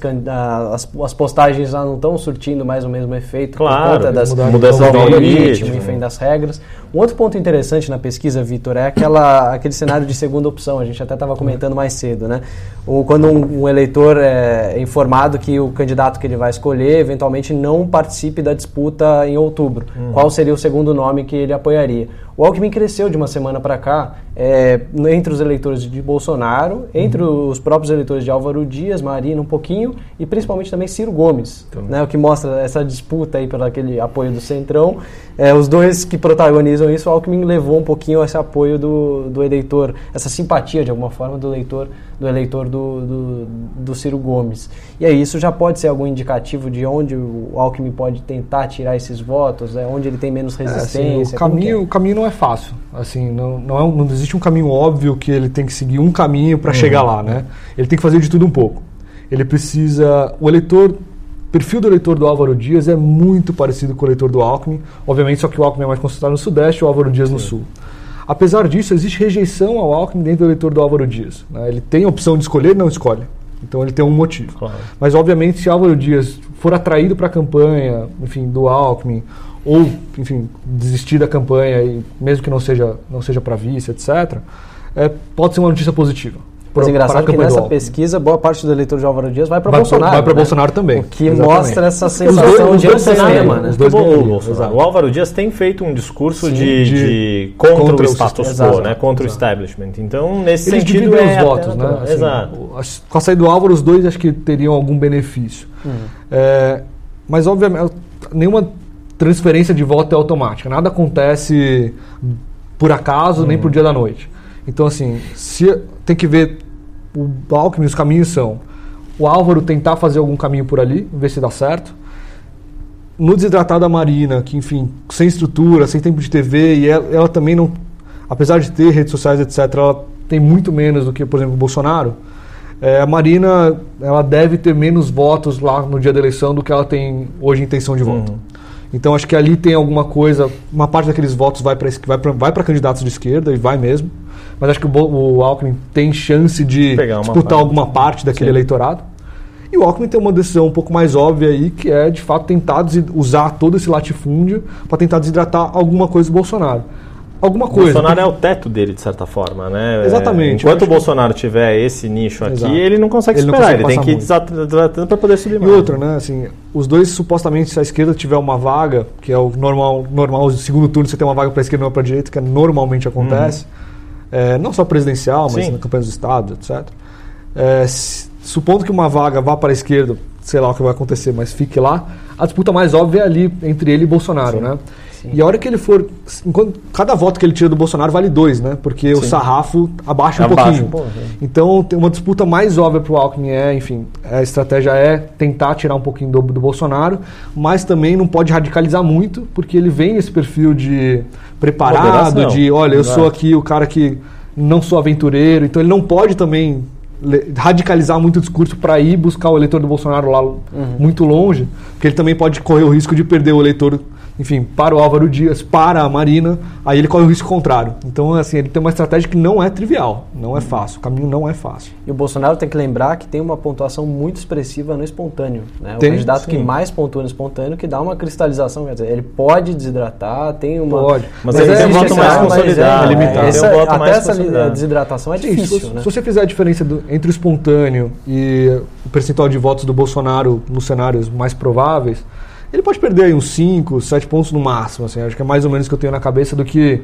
as, as postagens já não estão surtindo mais o mesmo efeito
claro,
por conta das
mudanças do algoritmo,
enfim, das regras. Um outro ponto interessante na pesquisa, Vitor, é aquela, aquele cenário de segunda opção. A gente até estava comentando mais cedo, né? Ou quando um, um eleitor é informado que o candidato que ele vai escolher eventualmente não participe da disputa em outubro. Hum. Qual seria o segundo nome que ele apoiaria. O Alckmin cresceu de uma semana para cá é, entre os eleitores de Bolsonaro, entre uhum. os próprios eleitores de Álvaro Dias, Marina um pouquinho e principalmente também Ciro Gomes, então. né, o que mostra essa disputa aí pelo aquele apoio do Centrão. É, os dois que protagonizam isso, o Alckmin levou um pouquinho esse apoio do, do eleitor, essa simpatia de alguma forma do eleitor do eleitor do, do, do Ciro Gomes. E aí isso já pode ser algum indicativo de onde o Alckmin pode tentar tirar esses votos, é, onde ele tem menos resistência. É,
assim, o, caminho, é? o caminho não é fácil. Assim, não, não, é, não existe um caminho óbvio que ele tem que seguir um caminho para uhum. chegar lá. Né? Ele tem que fazer de tudo um pouco. Ele precisa. O eleitor o perfil do eleitor do Álvaro Dias é muito parecido com o eleitor do Alckmin. Obviamente, só que o Alckmin é mais concentrado no Sudeste e o Álvaro Dias Sim. no Sul. Apesar disso, existe rejeição ao Alckmin dentro do eleitor do Álvaro Dias. Né? Ele tem a opção de escolher, não escolhe. Então ele tem um motivo. Claro. Mas, obviamente, se Álvaro Dias for atraído para a campanha, enfim, do Alckmin, ou, enfim, desistir da campanha, e mesmo que não seja, não seja para vice, etc., é, pode ser uma notícia positiva.
Mas é engraçado que nessa pesquisa, boa parte do eleitor de Álvaro Dias vai para Bolsonaro.
Vai para né? Bolsonaro também.
O que exatamente. mostra essa sensação dois, de antissistema. Né?
Os dois o, Álvaro Dias tem feito um discurso Sim, de, de, de, contra, contra o status quo, né? contra Exato. o establishment. Então, nesse
Eles
sentido...
É os votos, né? Assim, Exato. Com a saída do Álvaro, os dois acho que teriam algum benefício. Hum. É, mas, obviamente, nenhuma transferência de voto é automática. Nada acontece por acaso, hum. nem por dia da noite. Então, assim, se tem que ver o Alckmin, os caminhos são o Álvaro tentar fazer algum caminho por ali, ver se dá certo. No desidratado da Marina, que enfim, sem estrutura, sem tempo de TV, e ela, ela, também não, apesar de ter redes sociais, etc., ela tem muito menos do que, por exemplo, o Bolsonaro. É, a Marina, ela deve ter menos votos lá no dia da eleição do que ela tem hoje intenção de voto. Uhum. Então acho que ali tem alguma coisa, uma parte daqueles votos vai para vai para candidatos de esquerda e vai mesmo mas acho que o, o Alckmin tem chance de disputar parte. alguma parte daquele Sim. eleitorado. E o Alckmin tem uma decisão um pouco mais óbvia aí, que é de fato tentar usar todo esse latifúndio para tentar desidratar alguma coisa do Bolsonaro. Alguma coisa.
O Bolsonaro é o teto dele, de certa forma, né?
Exatamente.
Enquanto o Bolsonaro que... tiver esse nicho aqui, Exato. ele não consegue ele esperar, não consegue ele tem que ir desidratando para poder subir mais.
E outra, né? Assim, os dois, supostamente, se a esquerda tiver uma vaga, que é o normal, normal segundo turno você tem uma vaga para a esquerda e uma para a direita, que é, normalmente acontece. Uhum é, não só presidencial, mas
Sim.
na campanha dos estados, etc. É, supondo que uma vaga vá para a esquerda, sei lá o que vai acontecer, mas fique lá, a disputa mais óbvia é ali entre ele e Bolsonaro, né? E a hora que ele for. Enquanto, cada voto que ele tira do Bolsonaro vale dois, né? Porque o sarrafo abaixa um
Abaixa
pouquinho.
um pouco,
Então, tem uma disputa mais óbvia para o Alckmin é, enfim, a estratégia é tentar tirar um pouquinho do, do Bolsonaro, mas também não pode radicalizar muito, porque ele vem esse perfil de preparado,
Moderação.
de olha, eu
Exato.
sou aqui o cara que não sou aventureiro, então ele não pode também radicalizar muito o discurso para ir buscar o eleitor do Bolsonaro lá muito longe, porque ele também pode correr o risco de perder o eleitor, enfim, para o Álvaro Dias, para a Marina, aí ele corre o risco contrário. Então, assim, ele tem uma estratégia que não é trivial, não é fácil, o caminho não é fácil.
E o Bolsonaro tem que lembrar que tem uma pontuação muito expressiva no espontâneo. Né?
Tem,
o candidato que
sim.
mais pontua no espontâneo, que dá uma cristalização. Quer dizer, ele pode desidratar, tem uma.
Pode.
Mas
ele tem um voto mais
mas
consolidado,
é,
limitado.
essa-
Tem um voto
até
mais
essa desidratação é
Sim,
difícil,
se,
né?
se você fizer a diferença do- entre o espontâneo e o percentual de votos do Bolsonaro nos cenários mais prováveis, ele pode perder aí uns 5, 7 pontos no máximo. Assim, acho que é mais ou menos o que eu tenho na cabeça do que.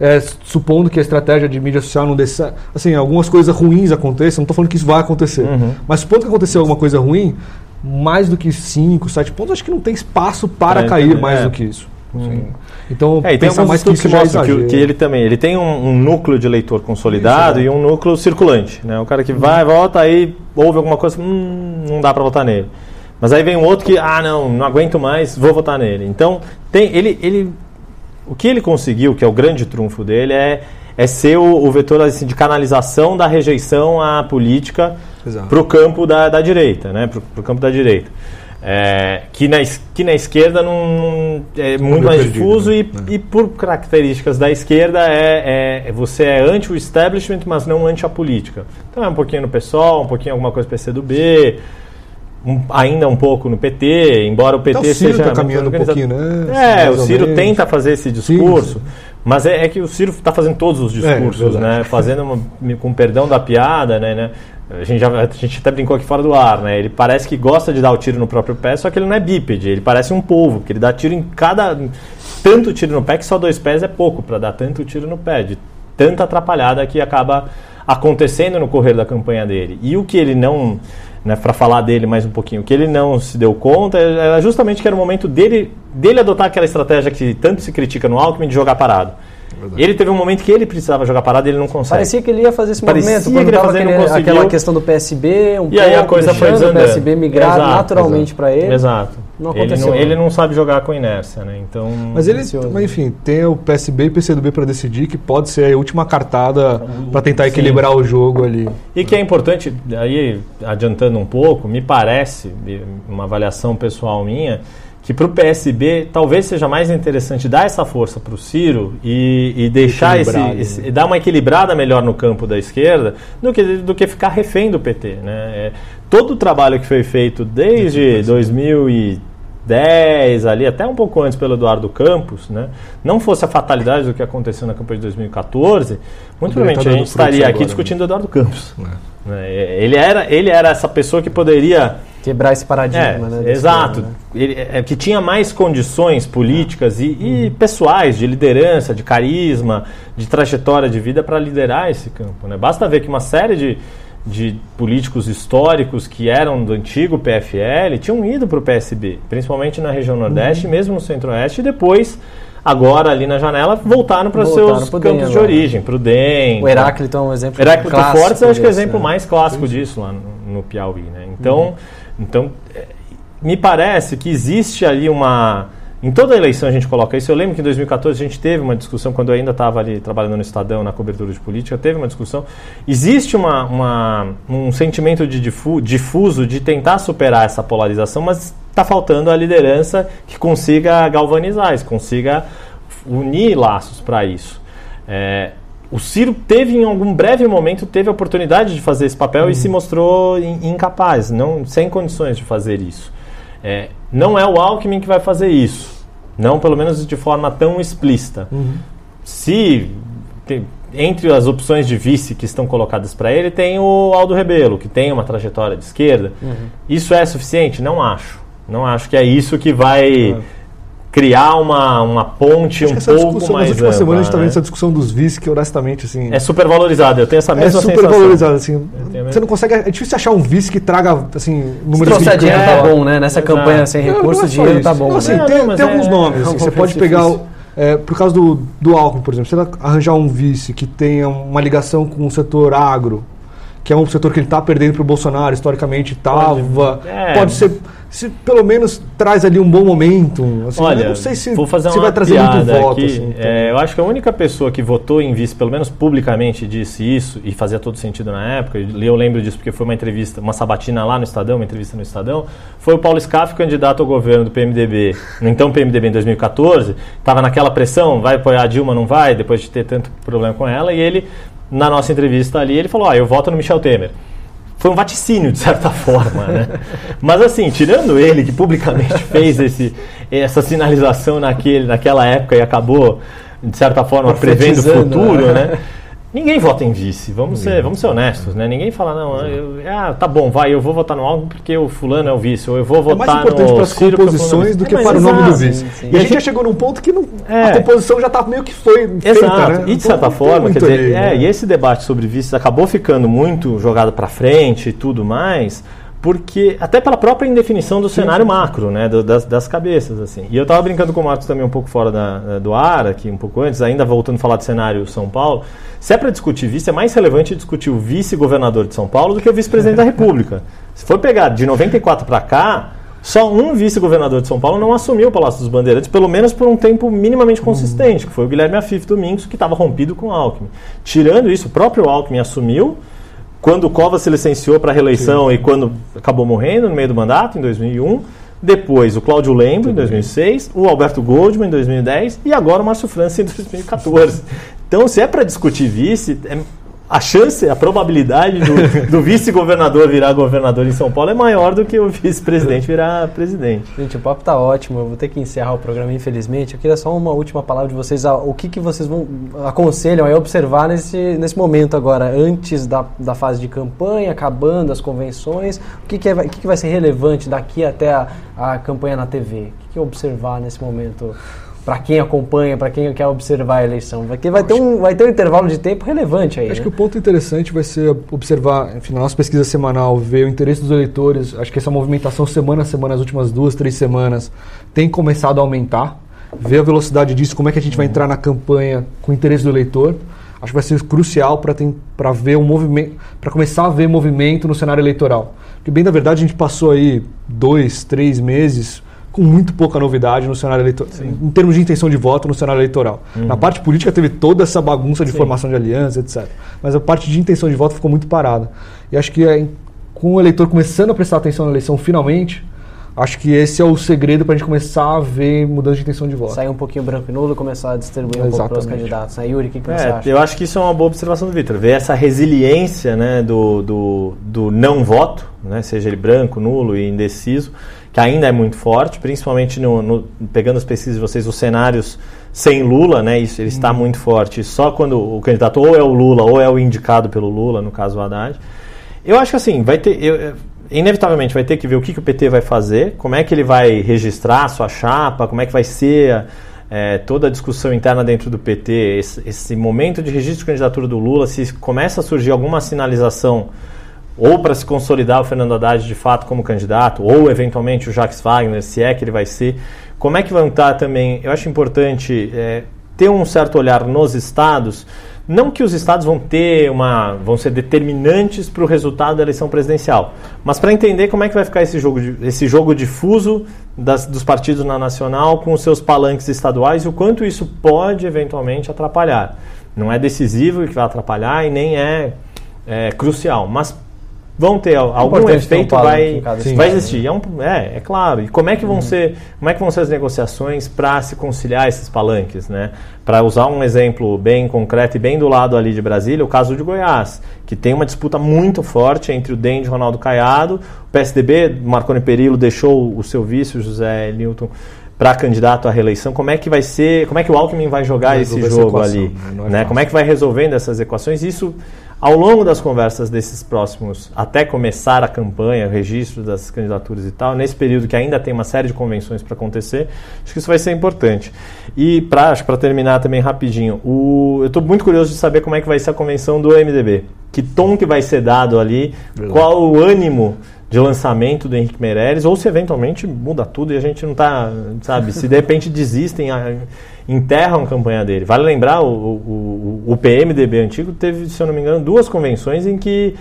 é, supondo que a estratégia de mídia social não dê cer- assim algumas coisas ruins aconteçam, não estou falando que isso vai acontecer,
Uhum.
mas supondo que aconteceu alguma coisa ruim, mais do que 5, 7 pontos, acho que não tem espaço para
ele
cair
também,
mais
é.
do que isso. Assim, Então,
É, e tem
mais que isso
que
é
mostram que, que ele também ele tem um, um núcleo de eleitor consolidado
Isso,
e um núcleo circulante. Né? O cara que vai, volta, aí ouve alguma coisa, hum, não dá para votar nele. Mas aí vem um outro que, ah, não, não aguento mais, vou votar nele. Então, tem, ele, ele, o que ele conseguiu, que é o grande trunfo dele, é, é ser o, o vetor assim, de canalização da rejeição à política para o campo da, da direita, né? Para o campo da direita. É, que, na, que na esquerda não, é muito mais
perdido,
difuso
né?
e, e por características da esquerda é, é- você é anti o establishment, mas não anti a política. Então é um pouquinho no PSOL, um pouquinho alguma coisa PCdoB, um, ainda um pouco no PT, embora o PT
Até o Ciro
seja
tá caminhando um pouquinho, né?
É, o Ciro
menos.
tenta fazer esse discurso, mas é, é que o Ciro está fazendo todos os discursos,
É,
né? Fazendo uma- com perdão da piada, né? né? A gente, já, a gente até brincou aqui fora do ar, né? Ele parece que gosta de dar o tiro no próprio pé, só que ele não é bípede, ele parece um polvo, que ele dá tiro em cada. Tanto tiro no pé que só dois pés é pouco para dar tanto tiro no pé, de tanta atrapalhada que acaba acontecendo no correr da campanha dele. E o que ele não. Né, para falar dele mais um pouquinho, o que ele não se deu conta era justamente que era o momento dele, dele adotar aquela estratégia que tanto se critica no Alckmin de jogar parado. Ele teve um momento que ele precisava jogar parado e ele não consegue.
Parecia que ele ia fazer esse
Parecia
movimento,
que
quando
ele ia fazer, não
aquele-
conseguiu.
aquela questão do PSB, um
E aí a
pouco,
coisa foi
o. PSB migrar
Exato,
naturalmente para ele.
Exato.
Não
ele, não,
né?
ele não sabe jogar com inércia, né? Então.
Mas ele,
Ansioso.
mas enfim, tem o PSB e o PCdoB para decidir, que pode ser a última cartada para tentar
Sim.
equilibrar o jogo ali.
E que é importante, aí adiantando um pouco, me parece, uma avaliação pessoal minha, que para o PSB talvez seja mais interessante dar essa força para o Ciro e, e deixar esse, esse-
né?
dar uma equilibrada melhor no campo da esquerda do que, do que ficar refém do PT. Né? É, todo o trabalho que foi feito desde 2010 ali, até um pouco antes pelo Eduardo Campos, né? não fosse a fatalidade do que aconteceu na campanha de 2014, muito provavelmente a gente estaria aqui
agora,
discutindo o Eduardo Campos. Né? Ele, era, ele era essa pessoa que poderia.
Quebrar esse paradigma,
É,
né?
exato.
né?
Ele, é, que tinha mais condições políticas e, e pessoais de liderança, de carisma, de trajetória de vida para liderar esse campo. Né? Basta ver que uma série de, de políticos históricos que eram do antigo PFL tinham ido para o PSB, principalmente na região Nordeste, mesmo no Centro-Oeste, e depois, agora ali na janela, voltaram para seus
pro DEM
campos de
agora.
origem, para o DEM.
O Heráclito é um exemplo
Heráclito
clássico
Fortes, eu acho que é o exemplo
né?
mais clássico disso lá no, no Piauí. Né? Então, então é, me parece que existe ali uma. Em toda eleição a gente coloca isso. Eu lembro que em 2014 a gente teve uma discussão, quando eu ainda estava ali trabalhando no Estadão, na cobertura de política, teve uma discussão. Existe uma, uma- um sentimento de difu- difuso de tentar superar essa polarização, mas está faltando a liderança que consiga galvanizar isso, consiga unir laços para isso. É, o Ciro teve em algum breve momento teve a oportunidade de fazer esse papel e se mostrou in- incapaz, não sem condições de fazer isso. É, não é o Alckmin que vai fazer isso, não pelo menos de forma tão explícita. Se tem- entre as opções de vice que estão colocadas para ele tem o Aldo Rebelo, que tem uma trajetória de esquerda. Isso é suficiente? Não acho. Não acho que é isso que vai criar uma, uma ponte um
essa
pouco mais
nas últimas
ampla,
semanas a gente tá
né?
vendo essa discussão dos vice que honestamente, assim...
É super valorizado, eu tenho essa
É
mesma
super
sensação.
valorizado, assim. Você não consegue. É difícil achar um vice que traga, assim,
Se
números
trouxer
de
dinheiro
É,
tá bom, né? Nessa
exato.
campanha sem
Não, não
recursos,
é só
dinheiro
isso.
tá bom.
Não, assim,
né?
Não,
tem,
não,
tem
é-
alguns nomes.
é
assim, você
conflito
pode pegar, o- é, por causa do, do Alckmin, por exemplo, se ele arranjar um vice que tenha uma ligação com o setor agro, que é um setor que ele está perdendo para o Bolsonaro, historicamente estava, pode,
é.
ser, se pelo menos traz ali um bom momento. Assim,
Olha,
não sei se,
vou fazer
se vai trazer muito voto.
aqui.
assim, então.
É, eu acho que a única pessoa que votou em vice, pelo menos publicamente, disse isso e fazia todo sentido na época. Eu lembro disso porque foi uma entrevista, uma sabatina lá no Estadão, uma entrevista no Estadão. Foi o Paulo Scaff, candidato ao governo do PMDB, no então PMDB em 2014. Estava naquela pressão, vai apoiar a Dilma, não vai, depois de ter tanto problema com ela. E ele, na nossa entrevista ali, ele falou: Ah, eu voto no Michel Temer foi um vaticínio, de certa *laughs* forma, né? Mas assim, tirando ele, que publicamente *laughs* fez esse, essa sinalização naquele, naquela época e acabou, de certa forma, prevendo o futuro,
né? *laughs*
Ninguém vota em vice, vamos ser, vamos ser honestos, né? Ninguém fala, não, eu, ah, tá bom, vai, eu vou votar no Alckmin porque o fulano é o vice, ou eu vou
É
votar
mais importante
no
para as
é
composições
vice.
do que
É,
para o nome do
exato.
vice.
sim, sim.
E a gente já chegou num ponto que não,
É.
a composição já está meio que foi feita,
Exato.
né?
E de certa forma, quer dizer,
ali,
é,
né?
e esse debate sobre vices acabou ficando muito jogado para frente e tudo mais, porque até pela própria indefinição do cenário macro, né, do- das, das cabeças assim. E eu estava brincando com o Marcos também um pouco fora da- do ar aqui um pouco antes, ainda voltando a falar do cenário São Paulo. Se é para discutir vice, é mais relevante discutir o vice-governador de São Paulo do que o vice-presidente da *laughs* República. Se for pegar de 94 para cá, só um vice-governador de São Paulo não assumiu o Palácio dos Bandeirantes, pelo menos por um tempo minimamente consistente, que foi o Guilherme Afif Domingos, que estava rompido com o Alckmin. Tirando isso, o próprio Alckmin assumiu, quando o Covas se licenciou para a reeleição e quando acabou morrendo no meio do mandato, em 2001. Depois o Cláudio Lembro, em 2006, o Alberto Goldman, em 2010, e agora o Márcio França, em 2014. *laughs* Então, se é para discutir vice, é- a chance, a probabilidade do, do vice-governador virar governador em São Paulo é maior do que o vice-presidente virar presidente.
Gente, o papo tá ótimo. Eu vou ter que encerrar o programa, infelizmente. Eu queria só uma última palavra de vocês. O que, que vocês vão aconselham a observar nesse, nesse momento agora, antes da, da fase de campanha, acabando as convenções? O que, que, é, o que, que vai ser relevante daqui até a, a campanha na TV? O que, que observar nesse momento? Para quem acompanha, para quem quer observar a eleição, porque vai ter um vai ter um intervalo de tempo relevante aí.
Acho
né?
que o ponto interessante vai ser observar, enfim, na nossa pesquisa semanal, ver o interesse dos eleitores. Acho que essa movimentação semana a semana, as últimas duas, três semanas, tem começado a aumentar. Ver a velocidade disso, como é que a gente vai entrar na campanha com o interesse do eleitor. Acho que vai ser crucial para ver um movimento, para começar a ver movimento no cenário eleitoral. Porque bem da verdade a gente passou aí dois, três meses com muito pouca novidade no cenário eleitoral, em termos de intenção de voto no cenário eleitoral. Na parte política teve toda essa bagunça de
Sim.
formação de aliança, etc. Mas a parte de intenção de voto ficou muito parada. E acho que é, com o eleitor começando a prestar atenção na eleição finalmente, acho que esse é o segredo para a gente começar a ver mudança de intenção de voto.
Sair um pouquinho branco e nulo e começar a distribuir um pouco para os
Exatamente.
candidatos. Né? Yuri, o que, que você
É,
acha?
eu acho que isso é uma boa observação do Vitor. Ver essa resiliência né, do, do, do não voto, né, seja ele branco, nulo e indeciso, que ainda é muito forte, principalmente no, no- pegando as pesquisas de vocês, os cenários sem Lula, né, isso ele está muito forte. Só quando o candidato ou é o Lula ou é o indicado pelo Lula, no caso o Haddad. Eu acho que assim, vai ter. eu- inevitavelmente vai ter que ver o que, que o PT vai fazer, como é que ele vai registrar a sua chapa, como é que vai ser é, toda a discussão interna dentro do PT, esse, esse momento de registro de candidatura do Lula, se começa a surgir alguma sinalização ou para se consolidar o Fernando Haddad de fato como candidato, ou eventualmente o Jacques Wagner, se é que ele vai ser, como é que vão estar também? Eu acho importante é, ter um certo olhar nos estados, não que os estados vão ter uma, vão ser determinantes para o resultado da eleição presidencial, mas para entender como é que vai ficar esse jogo, esse jogo difuso das, dos partidos na nacional com os seus palanques estaduais e o quanto isso pode eventualmente atrapalhar. Não é decisivo que vai atrapalhar e nem é, é crucial, mas vão ter algum
Importante ter um
efeito
palanque
vai, vai existir. É, um- é, é claro. E como é que vão ser, como é que vão ser as negociações para se conciliar esses palanques, né? Para usar um exemplo bem concreto e bem do lado ali de Brasília, o caso de Goiás, que tem uma disputa muito forte entre o DEM de Ronaldo Caiado, o PSDB, Marconi Perillo deixou o seu vice, o José Newton, para candidato à reeleição. Como é que vai ser, como é que o Alckmin vai jogar esse jogo
equação,
ali,
né? É
né? Como é que vai resolvendo essas equações? Isso Ao longo das conversas desses próximos, até começar a campanha, o registro das candidaturas e tal, nesse período que ainda tem uma série de convenções para acontecer, acho que isso vai ser importante. E para terminar também rapidinho, o, eu estou muito curioso de saber como é que vai ser a convenção do MDB. Que tom que vai ser dado ali, Verdade. qual o ânimo de lançamento do Henrique Meirelles, ou se eventualmente muda tudo e a gente não está, sabe, se de repente desistem, enterram a campanha dele. Vale lembrar, o, o, o PMDB antigo teve, se eu não me engano, duas convenções em que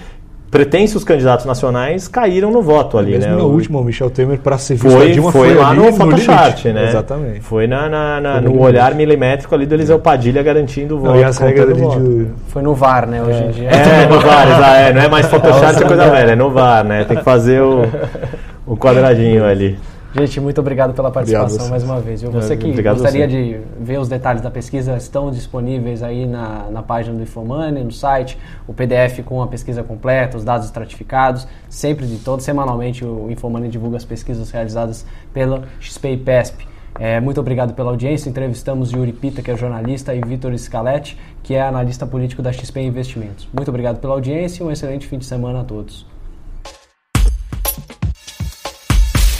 pretensos candidatos nacionais caíram no voto ali,
Mesmo
né?
no o último, o Michel Temer, para ser
visto foi, Dilma, foi, foi lá no Photoshop, né?
Exatamente.
Foi na, na, na no, no olhar milimétrico ali do Eliseu Padilha garantindo o voto. Não,
e as regras
de... Foi no VAR, né, hoje
é.
em dia.
É, no VAR, *laughs* é, não é mais Photoshop, é coisa velha, é no VAR, né? Tem que fazer o, o quadradinho ali.
Gente, muito obrigado pela participação obrigado mais uma vez. Eu, você que obrigado gostaria você. de ver os detalhes da pesquisa estão disponíveis aí na, na página do Infomani, no site, o PDF com a pesquisa completa, os dados estratificados, sempre de todo, semanalmente o Infomani divulga as pesquisas realizadas pela XP e PESP. É, muito obrigado pela audiência. Entrevistamos Yuri Pita, que é jornalista, e Vitor Scaletti, que é analista político da XP Investimentos. Muito obrigado pela audiência e um excelente fim de semana a todos.